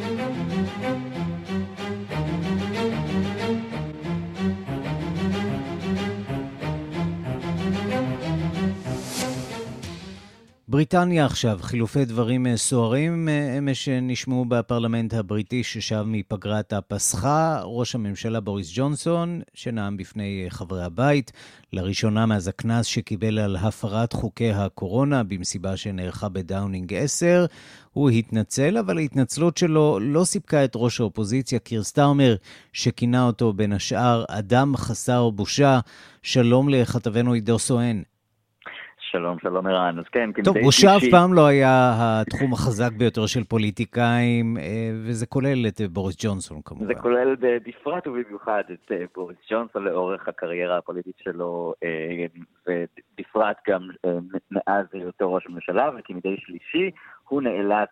בריטניה עכשיו, חילופי דברים אה, סוערים אה, אמש נשמעו בפרלמנט הבריטי ששב מפגרת הפסחה. ראש הממשלה בוריס ג'ונסון, שנאם בפני אה, חברי הבית, לראשונה מאז הקנס שקיבל על הפרת חוקי הקורונה במסיבה שנערכה בדאונינג 10. הוא התנצל, אבל ההתנצלות שלו לא סיפקה את ראש האופוזיציה, קיר סטארמר, שכינה אותו בין השאר אדם חסר בושה. שלום לכתבנו עידו סואן. שלום, שלום ערן. אז כן, טוב, בושה אף פעם לא היה התחום החזק ביותר של פוליטיקאים, אה, וזה כולל את אה, בוריס ג'ונסון כמובן. זה כולל בפרט ובמיוחד את אה, בוריס ג'ונסון לאורך הקריירה הפוליטית שלו, ובפרט גם מאז היותו ראש הממשלה, וכמדי שלישי הוא נאלץ,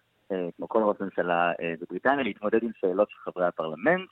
כמו כל ראש ממשלה בבריטניה, להתמודד עם שאלות של חברי הפרלמנט.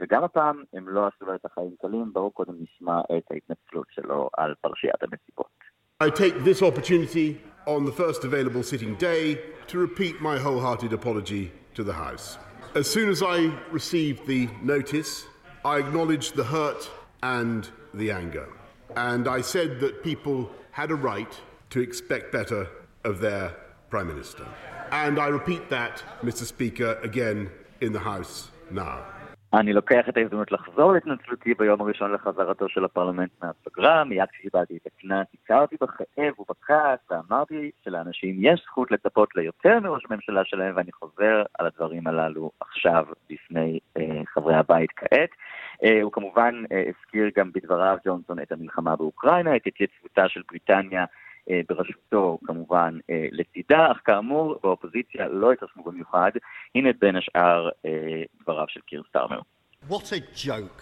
וגם הפעם הם לא עשו לו את החיים קלים, בואו קודם נשמע את ההתנצלות שלו על פרשיית המסיבות. I take this opportunity on the first available sitting day to repeat my wholehearted apology to the House. As soon as I received the notice, I acknowledged the hurt and the anger. And I said that people had a right to expect better of their Prime Minister. And I repeat that, Mr. Speaker, again in the House now. אני לוקח את ההזדמנות לחזור להתנצלותי ביום הראשון לחזרתו של הפרלמנט מהפגרה, מיד כשקיבלתי את הקנס, הכרתי בכאב ובכעס ואמרתי שלאנשים יש זכות לצפות ליותר מראש הממשלה שלהם ואני חוזר על הדברים הללו עכשיו בפני אה, חברי הבית כעת. אה, הוא כמובן אה, הזכיר גם בדבריו ג'ונסון את המלחמה באוקראינה, את התייצבותה של בריטניה בראשותו כמובן אה, לצידה, אך כאמור באופוזיציה לא התרשמו במיוחד. הנה בין השאר אה, דבריו של קיר סטארמר. What a joke.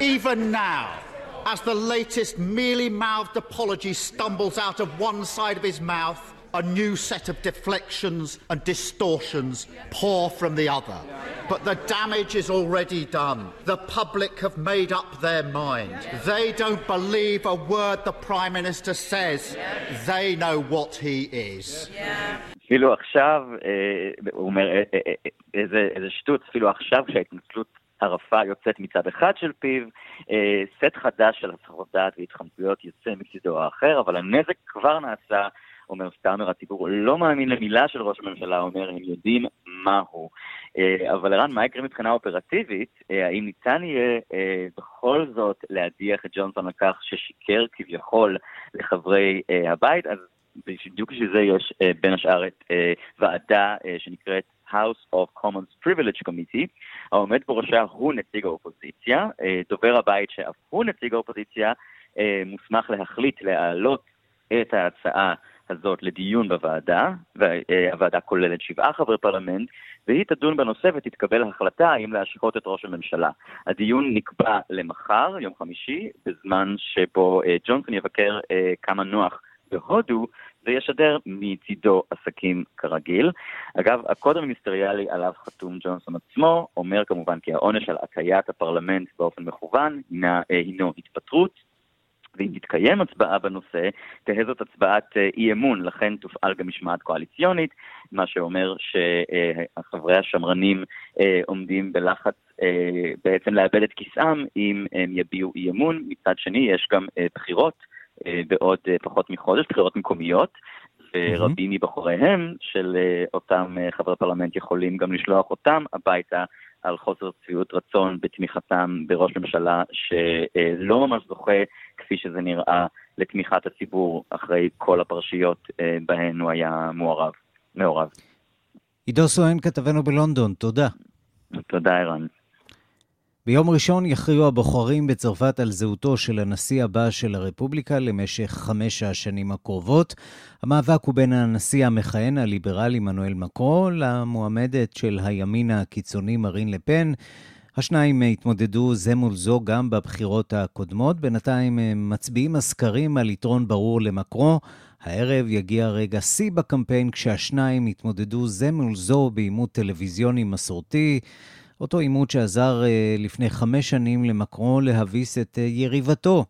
Even now, as the latest mealy-mouthed apology stumbles out of one side of his mouth, a new set of deflections and distortions pour from the other. But the damage is already done. The public have made up their mind. They don't believe a word the Prime Minister says. They know what he is. אפילו עכשיו, הוא אומר, איזה שטות, אפילו עכשיו כשההתנצלות הרפה יוצאת מצד אחד של פיו, סט חדש של הסחות דעת והתחמקויות יוצא מצידו האחר, אבל הנזק כבר נעשה אומר סטארמר, הציבור לא מאמין למילה של ראש הממשלה, אומר, הם יודעים מהו. אה, אבל ערן, מה יקרה מבחינה אופרטיבית? אה, האם ניתן יהיה אה, בכל זאת להדיח את ג'ונסון על כך ששיקר כביכול לחברי הבית? אז בדיוק בשביל זה יש בין השאר את ועדה שנקראת House of Commons Privilege Committee, העומד בראשה הוא נציג האופוזיציה, דובר הבית שאף הוא נציג האופוזיציה, מוסמך להחליט להעלות את ההצעה הזאת לדיון בוועדה, והוועדה כוללת שבעה חברי פרלמנט, והיא תדון בנושא ותתקבל החלטה האם להשקות את ראש הממשלה. הדיון נקבע למחר, יום חמישי, בזמן שבו ג'ונסון יבקר כמה נוח בהודו, וישדר מצידו עסקים כרגיל. אגב, הקוד המיניסטריאלי עליו חתום ג'ונסון עצמו, אומר כמובן כי העונש על הטיית הפרלמנט באופן מכוון הינה, הינו התפטרות. ואם תתקיים הצבעה בנושא, תהא זאת הצבעת אי אמון, לכן תופעל גם משמעת קואליציונית, מה שאומר שחברי השמרנים עומדים בלחץ בעצם לאבד את כיסאם אם הם יביעו אי אמון. מצד שני, יש גם בחירות בעוד פחות מחודש, בחירות מקומיות, ורבים מבחוריהם של אותם חברי פרלמנט יכולים גם לשלוח אותם הביתה על חוסר צביעות רצון בתמיכתם בראש ממשלה שלא ממש זוכה, כפי שזה נראה, לתמיכת הציבור אחרי כל הפרשיות בהן הוא היה מעורב. מעורב. עידו סואן, כתבנו בלונדון, תודה. תודה, ערן. ביום ראשון יכריעו הבוחרים בצרפת על זהותו של הנשיא הבא של הרפובליקה למשך חמש השנים הקרובות. המאבק הוא בין הנשיא המכהן הליברלי מנואל מקרו למועמדת של הימין הקיצוני מרין לפן. השניים התמודדו זה מול זו גם בבחירות הקודמות. בינתיים מצביעים הסקרים על יתרון ברור למקרו. הערב יגיע רגע שיא בקמפיין כשהשניים יתמודדו זה מול זו בעימות טלוויזיוני מסורתי. אותו עימות שעזר לפני חמש שנים למקרו להביס את יריבתו.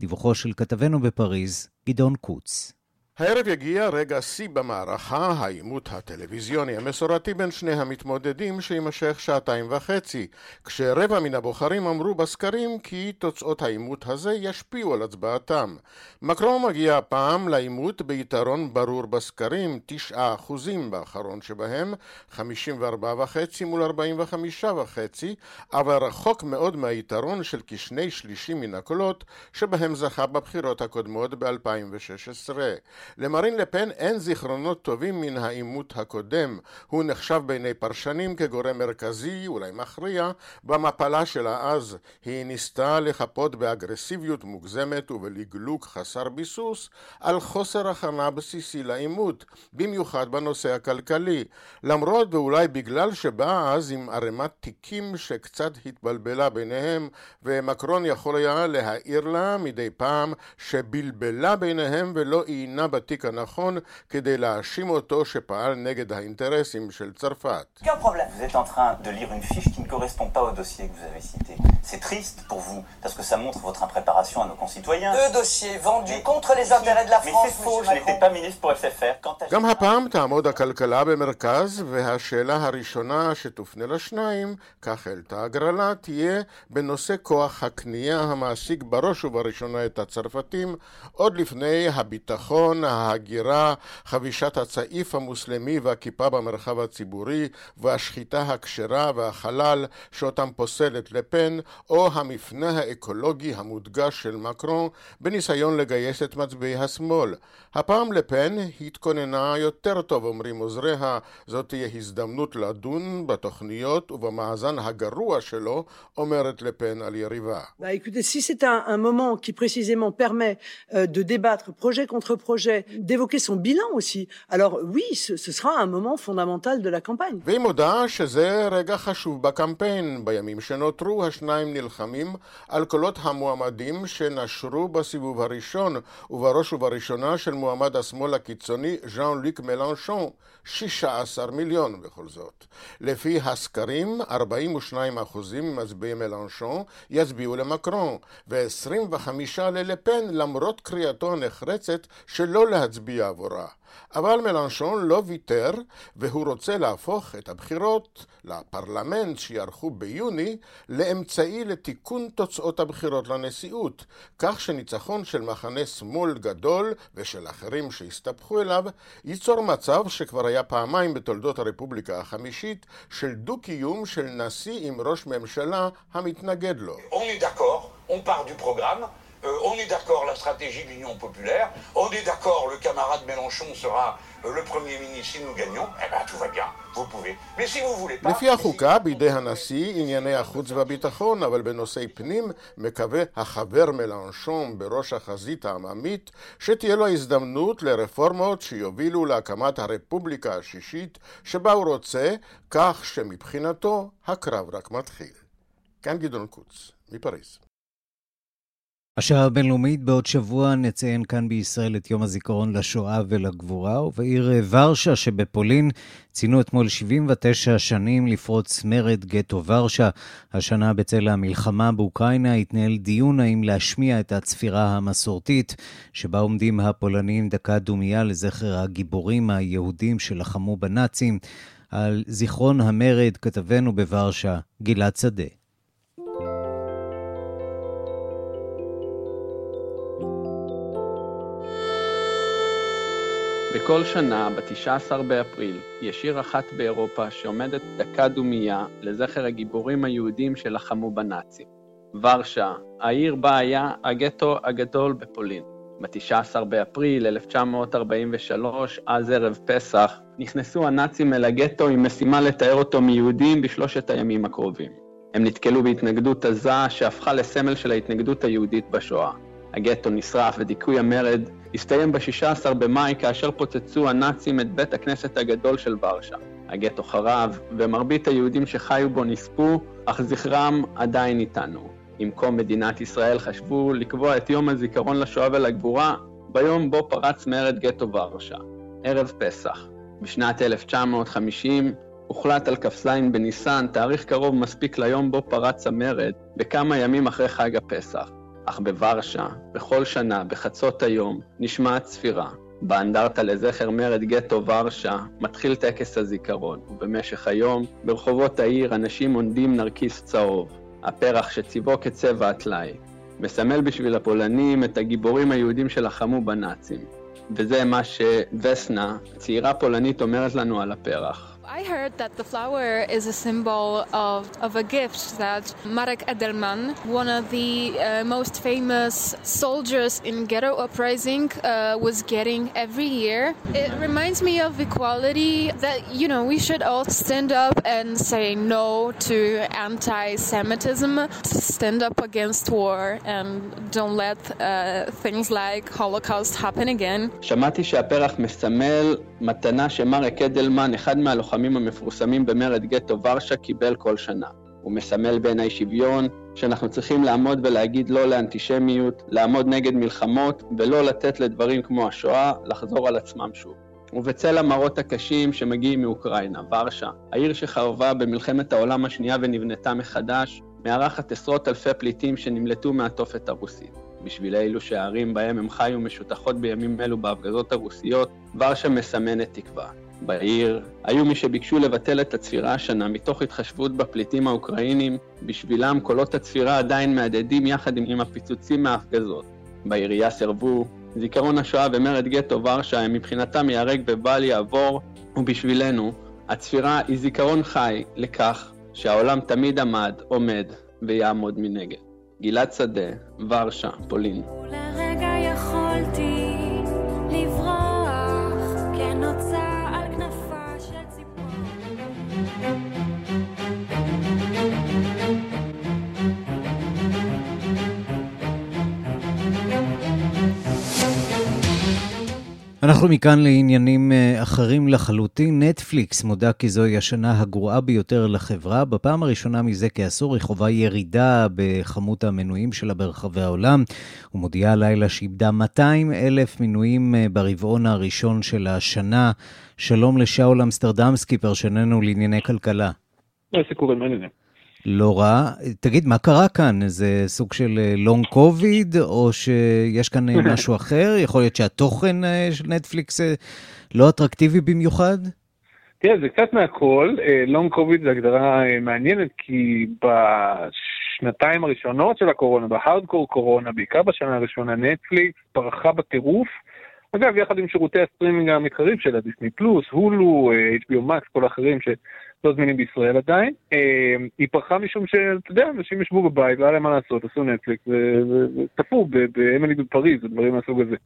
דיווחו של כתבנו בפריז, גדעון קוץ. הערב יגיע רגע שיא במערכה, העימות הטלוויזיוני המסורתי בין שני המתמודדים שיימשך שעתיים וחצי, כשרבע מן הבוחרים אמרו בסקרים כי תוצאות העימות הזה ישפיעו על הצבעתם. מקרון מגיע הפעם לעימות ביתרון ברור בסקרים, תשעה אחוזים באחרון שבהם, חמישים וארבעה וחצי מול ארבעים וחמישה וחצי, אבל רחוק מאוד מהיתרון של כשני שלישים מן הקולות שבהם זכה בבחירות הקודמות ב-2016. למרין לפן אין זיכרונות טובים מן העימות הקודם. הוא נחשב בעיני פרשנים כגורם מרכזי, אולי מכריע, במפלה שלה אז. היא ניסתה לחפות באגרסיביות מוגזמת ובלגלוג חסר ביסוס על חוסר הכנה בסיסי לעימות, במיוחד בנושא הכלכלי. למרות ואולי בגלל שבאה אז עם ערימת תיקים שקצת התבלבלה ביניהם, ומקרון יכול היה להעיר לה מדי פעם שבלבלה ביניהם ולא עיינה בתיק הנכון כדי להאשים אותו שפעל נגד האינטרסים של צרפת. C'est triste pour vous, parce que ça montre votre impréparation à nos concitoyens. Deux dossiers vendus contre les intérêts de la Mais France, c'est faux, je n'étais pas ministre pour SFR. Quand גם הפעם תעמוד הכלכלה במרכז, והשאלה הראשונה שתופנה לשניים, כך העלתה הגרלה, תהיה בנושא כוח הקנייה המעסיק בראש ובראשונה את הצרפתים, עוד לפני הביטחון, ההגירה, חבישת הצעיף המוסלמי והכיפה במרחב הציבורי, והשחיטה הכשרה והחלל שאותם פוסלת לפן, או המפנה האקולוגי המודגש של מקרון, בניסיון לגייס את מצביעי השמאל. הפעם לפן התכוננה יותר טוב, אומרים עוזריה, זאת תהיה הזדמנות לדון בתוכניות ובמאזן הגרוע שלו, אומרת לפן על יריבה. Écoutez, si c'est un, un moment qui précisément permet euh, de débattre projet contre projet, d'évoquer son bilan aussi, alors oui, ce, ce sera un moment fondamental de la campagne. והיא מודה שזה רגע חשוב בקמפיין. בימים שנותרו השניים נלחמים על קולות המועמדים שנשרו בסיבוב הראשון, ובראש ובראשונה של מועמד השמאל הקיצוני ז'אן לוק מלנשון, 16 מיליון בכל זאת. לפי הסקרים, 42% ממצביעי מלנשון יצביעו למקרון, ו-25 ללפן למרות קריאתו הנחרצת שלא להצביע עבורה. אבל מלנשון לא ויתר, והוא רוצה להפוך את הבחירות לפרלמנט שיערכו ביוני לאמצעי לתיקון תוצאות הבחירות לנשיאות, כך שניצחון של מחנה שמאל גדול ושל אחרים שהסתבכו אליו, ייצור מצב שכבר היה פעמיים בתולדות הרפובליקה החמישית של דו-קיום של נשיא עם ראש ממשלה המתנגד לו. On est d'accord, on part du programme. On est d'accord la stratégie de l'Union populaire, on est d'accord le camarade Mélenchon sera le premier ministre si nous gagnons, eh ben tout va bien, vous pouvez. Mais si vous voulez pas... לפי החוקה, בידי הנשיא ענייני החוץ והביטחון, אבל בנושאי פנים מקווה החבר מלנשון בראש החזית העממית שתהיה לו הזדמנות לרפורמות שיובילו להקמת הרפובליקה השישית שבה הוא רוצה, כך שמבחינתו הקרב רק מתחיל. כאן גדעון קוץ, מפריז. השעה הבינלאומית בעוד שבוע נציין כאן בישראל את יום הזיכרון לשואה ולגבורה, ובעיר ורשה שבפולין ציינו אתמול 79 שנים לפרוץ מרד גטו ורשה. השנה בצל המלחמה באוקראינה התנהל דיון האם להשמיע את הצפירה המסורתית, שבה עומדים הפולנים דקה דומייה לזכר הגיבורים היהודים שלחמו בנאצים. על זיכרון המרד כתבנו בוורשה, גלעד שדה. בכל שנה, ב-19 באפריל, יש עיר אחת באירופה שעומדת דקה דומייה לזכר הגיבורים היהודים שלחמו בנאצים. ורשה, העיר בה היה הגטו הגדול בפולין. ב-19 באפריל 1943, אז ערב פסח, נכנסו הנאצים אל הגטו עם משימה לתאר אותו מיהודים בשלושת הימים הקרובים. הם נתקלו בהתנגדות עזה שהפכה לסמל של ההתנגדות היהודית בשואה. הגטו נשרף ודיכוי המרד הסתיים ב-16 במאי כאשר פוצצו הנאצים את בית הכנסת הגדול של ורשה. הגטו חרב, ומרבית היהודים שחיו בו נספו, אך זכרם עדיין איתנו. עם קום מדינת ישראל חשבו לקבוע את יום הזיכרון לשואה ולגבורה ביום בו פרץ מרד גטו ורשה, ערב פסח. בשנת 1950 הוחלט על כ"ז בניסן, תאריך קרוב מספיק ליום בו פרץ המרד, בכמה ימים אחרי חג הפסח. אך בוורשה, בכל שנה, בחצות היום, נשמעת צפירה. באנדרטה לזכר מרד גטו ורשה מתחיל טקס הזיכרון, ובמשך היום, ברחובות העיר אנשים עונדים נרקיס צהוב, הפרח שצבעו כצבע הטלאי. מסמל בשביל הפולנים את הגיבורים היהודים שלחמו בנאצים. וזה מה שווסנה, צעירה פולנית, אומרת לנו על הפרח. I heard that the flower is a symbol of, of a gift that Marek Edelman, one of the uh, most famous soldiers in ghetto uprising, uh, was getting every year. It reminds me of equality that, you know, we should all stand up and say no to anti Semitism, stand up against war, and don't let uh, things like Holocaust happen again. שמעתי שהפרח מסמל מתנה שמרק אדלמן, אחד מהלוחמים הלוחמים המפורסמים במרד גטו ורשה קיבל כל שנה. הוא מסמל בעיניי שוויון, שאנחנו צריכים לעמוד ולהגיד לא לאנטישמיות, לעמוד נגד מלחמות, ולא לתת לדברים כמו השואה לחזור על עצמם שוב. ובצל המראות הקשים שמגיעים מאוקראינה, ורשה, העיר שחרבה במלחמת העולם השנייה ונבנתה מחדש, מארחת עשרות אלפי פליטים שנמלטו מהתופת הרוסית. בשביל אלו שהערים בהם הם חיו משותחות בימים אלו בהפגזות הרוסיות, ורשה מסמנת תקווה. בעיר היו מי שביקשו לבטל את הצפירה השנה מתוך התחשבות בפליטים האוקראינים, בשבילם קולות הצפירה עדיין מהדהדים יחד עם הפיצוצים מההפגזות. בעירייה סירבו, זיכרון השואה ומרד גטו ורשה הם מבחינתם ייהרג ובל יעבור, ובשבילנו, הצפירה היא זיכרון חי לכך שהעולם תמיד עמד, עומד ויעמוד מנגד. גלעד שדה, ורשה, פולין. ולרגע יכולתי אנחנו מכאן לעניינים אה, אחרים לחלוטין. נטפליקס מודה כי זוהי השנה הגרועה ביותר לחברה. בפעם הראשונה מזה כעשור היא חווה ירידה בכמות המנויים שלה ברחבי העולם. ומודיעה הלילה שאיבדה 200 אלף מנויים אה, ברבעון הראשון של השנה. שלום לשאול אמסטרדמסקי, פרשננו לענייני כלכלה. איזה קוראים מעניינים. לא רע. תגיד, מה קרה כאן? איזה סוג של לונג אה, קוביד, או שיש כאן אה, משהו אחר? יכול להיות שהתוכן אה, של נטפליקס לא אטרקטיבי במיוחד? תראה, זה קצת מהכל. לונג קוביד זה הגדרה מעניינת, כי בשנתיים הראשונות של הקורונה, בהארדקור קורונה, בעיקר בשנה הראשונה, נטפליקס פרחה בטירוף. אגב, יחד עם שירותי הסטרימינג המתחרים שלה, דיסני פלוס, הולו, HBO Max, כל האחרים שלא זמינים בישראל עדיין. היא פרחה משום שאתה יודע, אנשים ישבו בבית, לא היה להם מה לעשות, עשו נטפליקס וצפו באמילי בפריז ודברים מהסוג הזה.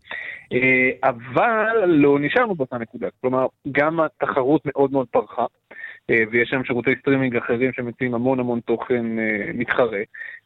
אבל לא נשארנו באותה נקודה, כלומר, גם התחרות מאוד מאוד פרחה. ויש שם שירותי סטרימינג אחרים שמציעים המון המון תוכן מתחרה.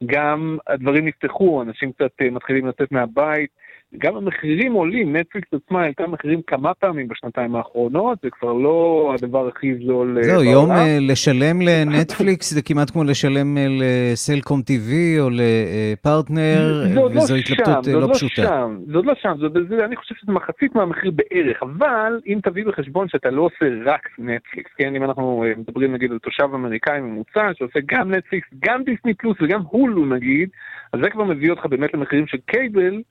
גם הדברים נפתחו, אנשים קצת מתחילים לצאת מהבית. גם המחירים עולים, נטפליקס עצמה העלתה מחירים כמה פעמים בשנתיים האחרונות, זה כבר לא הדבר הכי זול זהו, בעולם. יום לשלם לנטפליקס זה כמעט כמו לשלם לסלקום TV או לפרטנר, וזו לא התלבטות שם, לא, לא פשוטה. שם, זאת לא שם, זאת, זה, אני חושב שזה מחצית מהמחיר בערך, אבל אם תביא בחשבון שאתה לא עושה רק נטפליקס, כן, אם אנחנו מדברים נגיד על תושב אמריקאי ממוצע, שעושה גם נטפליקס, גם דיסני פלוס וגם הולו נגיד, אז זה כבר מביא אותך באמת למחירים של קייבל,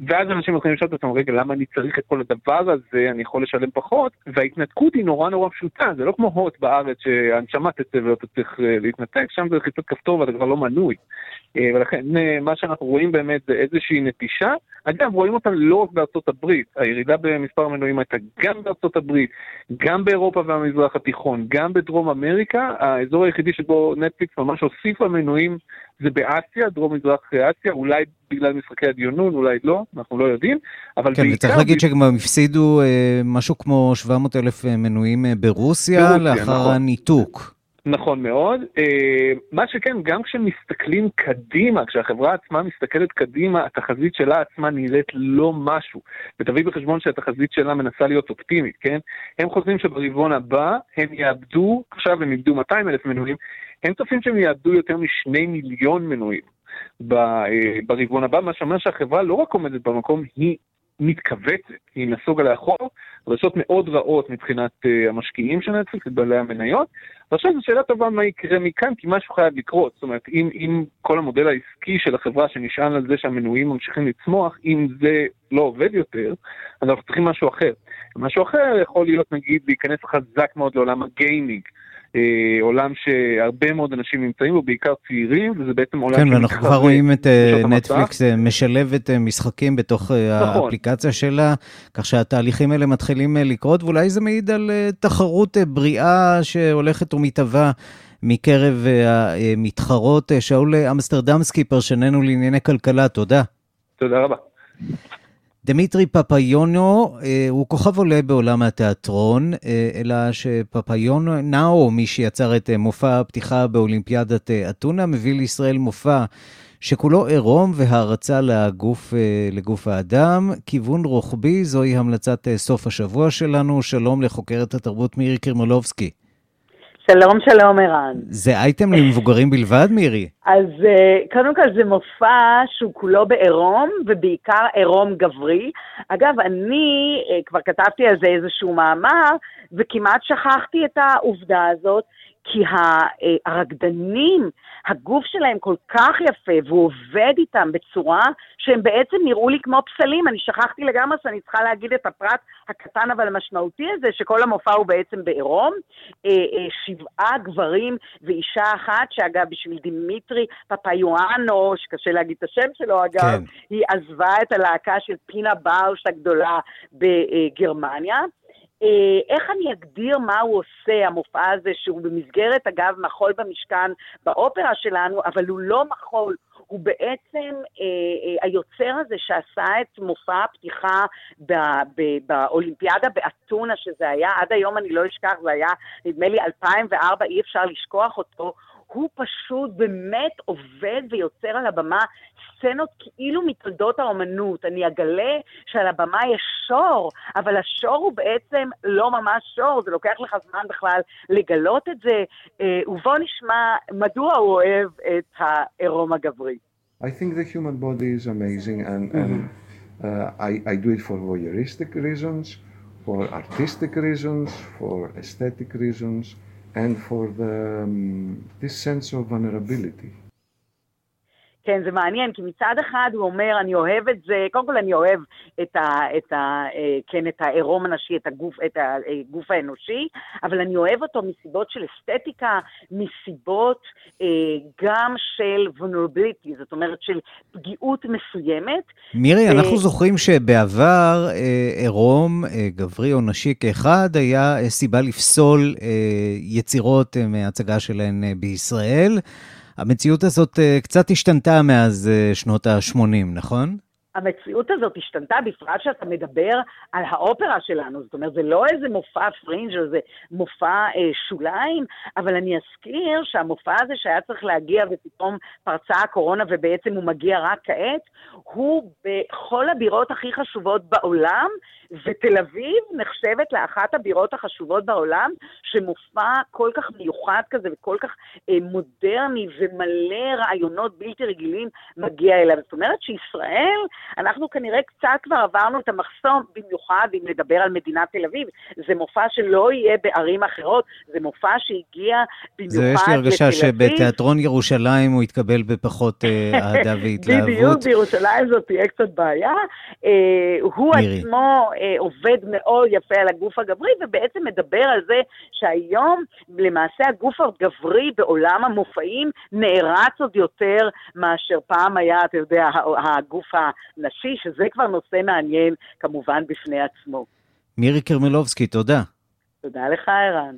ואז אנשים מתחילים לשאול את עצמם, רגע, למה אני צריך את כל הדבר הזה, אני יכול לשלם פחות? וההתנתקות היא נורא נורא פשוטה, זה לא כמו הוט בארץ שהנשמה תצא ואתה צריך להתנתק, שם זה חיצות כפתור ואתה כבר לא מנוי. ולכן מה שאנחנו רואים באמת זה איזושהי נטישה. אגב, רואים אותה לא רק בארצות הברית, הירידה במספר המנויים הייתה גם בארצות הברית, גם באירופה והמזרח התיכון, גם בדרום אמריקה, האזור היחידי שבו נטפליקס ממש הוסיפה מנויים זה באסיה, דרום מזרח אסיה, אולי בגלל משחקי הדיונון, אולי לא, אנחנו לא יודעים, אבל כן, בעיקר... וצריך להגיד שגם הפסידו אה, משהו כמו 700 אלף מנויים ברוסיה, ברוסיה לאחר נכון. הניתוק. נכון מאוד. מה שכן, גם כשמסתכלים קדימה, כשהחברה עצמה מסתכלת קדימה, התחזית שלה עצמה נראית לא משהו. ותביא בחשבון שהתחזית שלה מנסה להיות אופטימית, כן? הם חושבים שברבעון הבא הם יאבדו, עכשיו הם איבדו 200 אלף מנויים, הם צופים שהם יאבדו יותר משני מיליון מנויים ברבעון הבא, מה שאומר שהחברה לא רק עומדת במקום, היא מתכווצת, היא נסוגה לאחור, רשות מאוד רעות מבחינת uh, המשקיעים של נטפליקס, בעלי המניות, ועכשיו זו שאלה טובה מה יקרה מכאן, כי משהו חייב לקרות, זאת אומרת, אם, אם כל המודל העסקי של החברה שנשען על זה שהמנויים ממשיכים לצמוח, אם זה לא עובד יותר, אז אנחנו צריכים משהו אחר. משהו אחר יכול להיות נגיד להיכנס חזק מאוד לעולם הגיימינג. אה, עולם שהרבה מאוד אנשים נמצאים בו, בעיקר צעירים, וזה בעצם עולם כן, ואנחנו כבר רואים את אה, נטפליקס אה, משלבת משחקים בתוך נכון. האפליקציה שלה, כך שהתהליכים האלה מתחילים לקרות, ואולי זה מעיד על תחרות בריאה שהולכת ומתהווה. מקרב המתחרות. שאול אמסטרדמסקי, פרשננו לענייני כלכלה, תודה. תודה רבה. דמיטרי פפיונו אה, הוא כוכב עולה בעולם התיאטרון, אה, אלא שפפיונו, נאו, מי שיצר את אה, מופע הפתיחה באולימפיאדת אתונה, מביא לישראל מופע שכולו עירום והערצה לגוף, לגוף האדם. כיוון רוחבי, זוהי המלצת סוף השבוע שלנו. שלום לחוקרת התרבות מירי קרמולובסקי. שלום, שלום, ערן. זה אייטם למבוגרים בלבד, מירי? אז אה, קודם כל זה מופע שהוא כולו בעירום, ובעיקר עירום גברי. אגב, אני אה, כבר כתבתי על זה איזשהו מאמר, וכמעט שכחתי את העובדה הזאת, כי הרקדנים, הגוף שלהם כל כך יפה, והוא עובד איתם בצורה שהם בעצם נראו לי כמו פסלים. אני שכחתי לגמרי שאני צריכה להגיד את הפרט הקטן אבל המשמעותי הזה, שכל המופע הוא בעצם בעירום. אה, אה, שבעה גברים ואישה אחת, שאגב, בשביל דימיטרי פפיואנו, שקשה להגיד את השם שלו אגב, כן. היא עזבה את הלהקה של פינה באוש הגדולה בגרמניה. אה, איך אני אגדיר מה הוא עושה, המופע הזה, שהוא במסגרת, אגב, מחול במשכן באופרה שלנו, אבל הוא לא מחול, הוא בעצם אה, אה, היוצר הזה שעשה את מופע הפתיחה באולימפיאדה באתונה, שזה היה, עד היום אני לא אשכח, זה היה, נדמה לי, 2004, אי אפשר לשכוח אותו. הוא פשוט באמת עובד ויוצר על הבמה סצנות כאילו מתולדות האומנות. אני אגלה שעל הבמה יש שור, אבל השור הוא בעצם לא ממש שור, זה לוקח לך זמן בכלל לגלות את זה. ובוא נשמע מדוע הוא אוהב את העירום הגברי. I think the human body is amazing and, mm-hmm. and uh, I, I do it for voyeuristic reasons, for artistic reasons, for aesthetic reasons. And for the, um, this sense of vulnerability. כן, זה מעניין, כי מצד אחד הוא אומר, אני אוהב את זה, קודם כל אני אוהב את, ה, את, ה, אה, כן, את העירום הנשי, את הגוף, את הגוף האנושי, אבל אני אוהב אותו מסיבות של אסתטיקה, מסיבות אה, גם של vulnerability, זאת אומרת של פגיעות מסוימת. מירי, אנחנו זוכרים שבעבר עירום, גברי או נשי כאחד, היה סיבה לפסול יצירות מההצגה שלהן בישראל. המציאות הזאת אה, קצת השתנתה מאז אה, שנות ה-80, נכון? המציאות הזאת השתנתה, בפרט שאתה מדבר על האופרה שלנו, זאת אומרת, זה לא איזה מופע פרינג' או איזה מופע אה, שוליים, אבל אני אזכיר שהמופע הזה שהיה צריך להגיע ופתאום פרצה הקורונה ובעצם הוא מגיע רק כעת, הוא בכל הבירות הכי חשובות בעולם, ותל אביב נחשבת לאחת הבירות החשובות בעולם, שמופע כל כך מיוחד כזה וכל כך אה, מודרני ומלא רעיונות בלתי רגילים מגיע אליו. זאת אומרת שישראל, אנחנו כנראה קצת כבר עברנו את המחסום, במיוחד אם נדבר על מדינת תל אביב. זה מופע שלא יהיה בערים אחרות, זה מופע שהגיע במיוחד לתל אביב. יש לי הרגשה שבתיאטרון ירושלים הוא יתקבל בפחות אה, אהדה והתלהבות. בדיוק, בירושלים זאת תהיה קצת בעיה. אה, הוא. עצמו... אה, עובד מאוד יפה על הגוף הגברי, ובעצם מדבר על זה שהיום למעשה הגוף הגברי בעולם המופעים נערץ עוד יותר מאשר פעם היה, אתה יודע, הגוף הנשי, שזה כבר נושא מעניין כמובן בפני עצמו. מירי קרמלובסקי, תודה. תודה לך, ערן.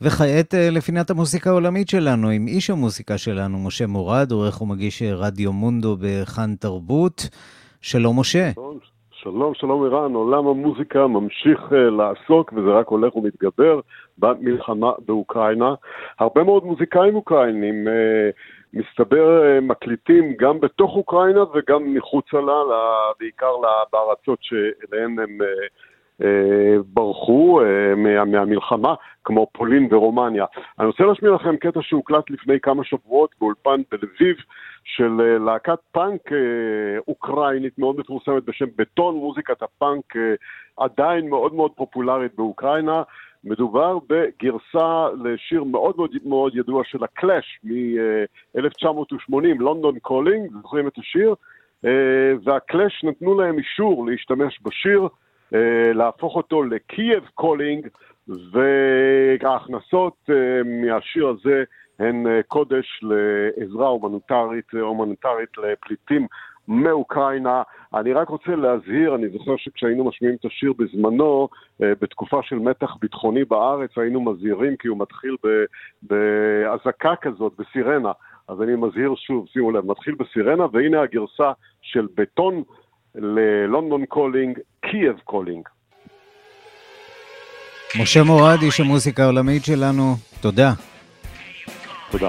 וכעת אה, לפינת המוסיקה העולמית שלנו, עם איש המוסיקה שלנו, משה מורד, עורך ומגיש רדיו מונדו בכאן תרבות. שלום, משה. שלום, שלום, שלום ערן, עולם המוזיקה ממשיך uh, לעסוק, וזה רק הולך ומתגבר, במלחמה באוקראינה. הרבה מאוד מוזיקאים אוקראינים, uh, מסתבר, uh, מקליטים גם בתוך אוקראינה וגם מחוצה לה, בעיקר בארצות שאליהן הם... Uh, ברחו מה, מהמלחמה, כמו פולין ורומניה. אני רוצה להשמיע לכם קטע שהוקלט לפני כמה שבועות באולפן בלביב של אה, להקת פאנק אה, אוקראינית מאוד מפורסמת בשם בטון, מוזיקת הפאנק אה, עדיין מאוד מאוד פופולרית באוקראינה. מדובר בגרסה לשיר מאוד מאוד מאוד ידוע של הקלאש מ-1980, London Calling, זוכרים את השיר? והקלאש נתנו להם אישור להשתמש בשיר, להפוך אותו ל Kyiv Calling, וההכנסות מהשיר הזה הן אה, קודש לעזרה הומניטרית, הומניטרית לפליטים מאוקראינה. אני רק רוצה להזהיר, אני זוכר שכשהיינו משמיעים את השיר בזמנו, אה, בתקופה של מתח ביטחוני בארץ, היינו מזהירים כי הוא מתחיל באזעקה כזאת, בסירנה. אז אני מזהיר שוב, שימו לב, מתחיל בסירנה, והנה הגרסה של בטון ל London Calling, Kyiv Calling. משה מורד, איש המוזיקה העולמית שלנו, תודה. תודה.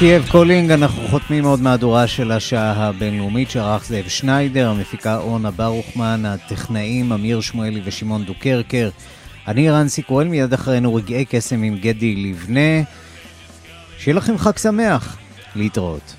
Kyiv Calling אנחנו חותמים עוד מהדורה של השעה הבינלאומית שערך זאב שניידר, המפיקה אורנה ברוכמן, הטכנאים אמיר שמואלי ושמעון דוקרקר. אני ערן סיקורל, מיד אחרינו רגעי קסם עם גדי לבנה. שיהיה לכם חג שמח. להתראות.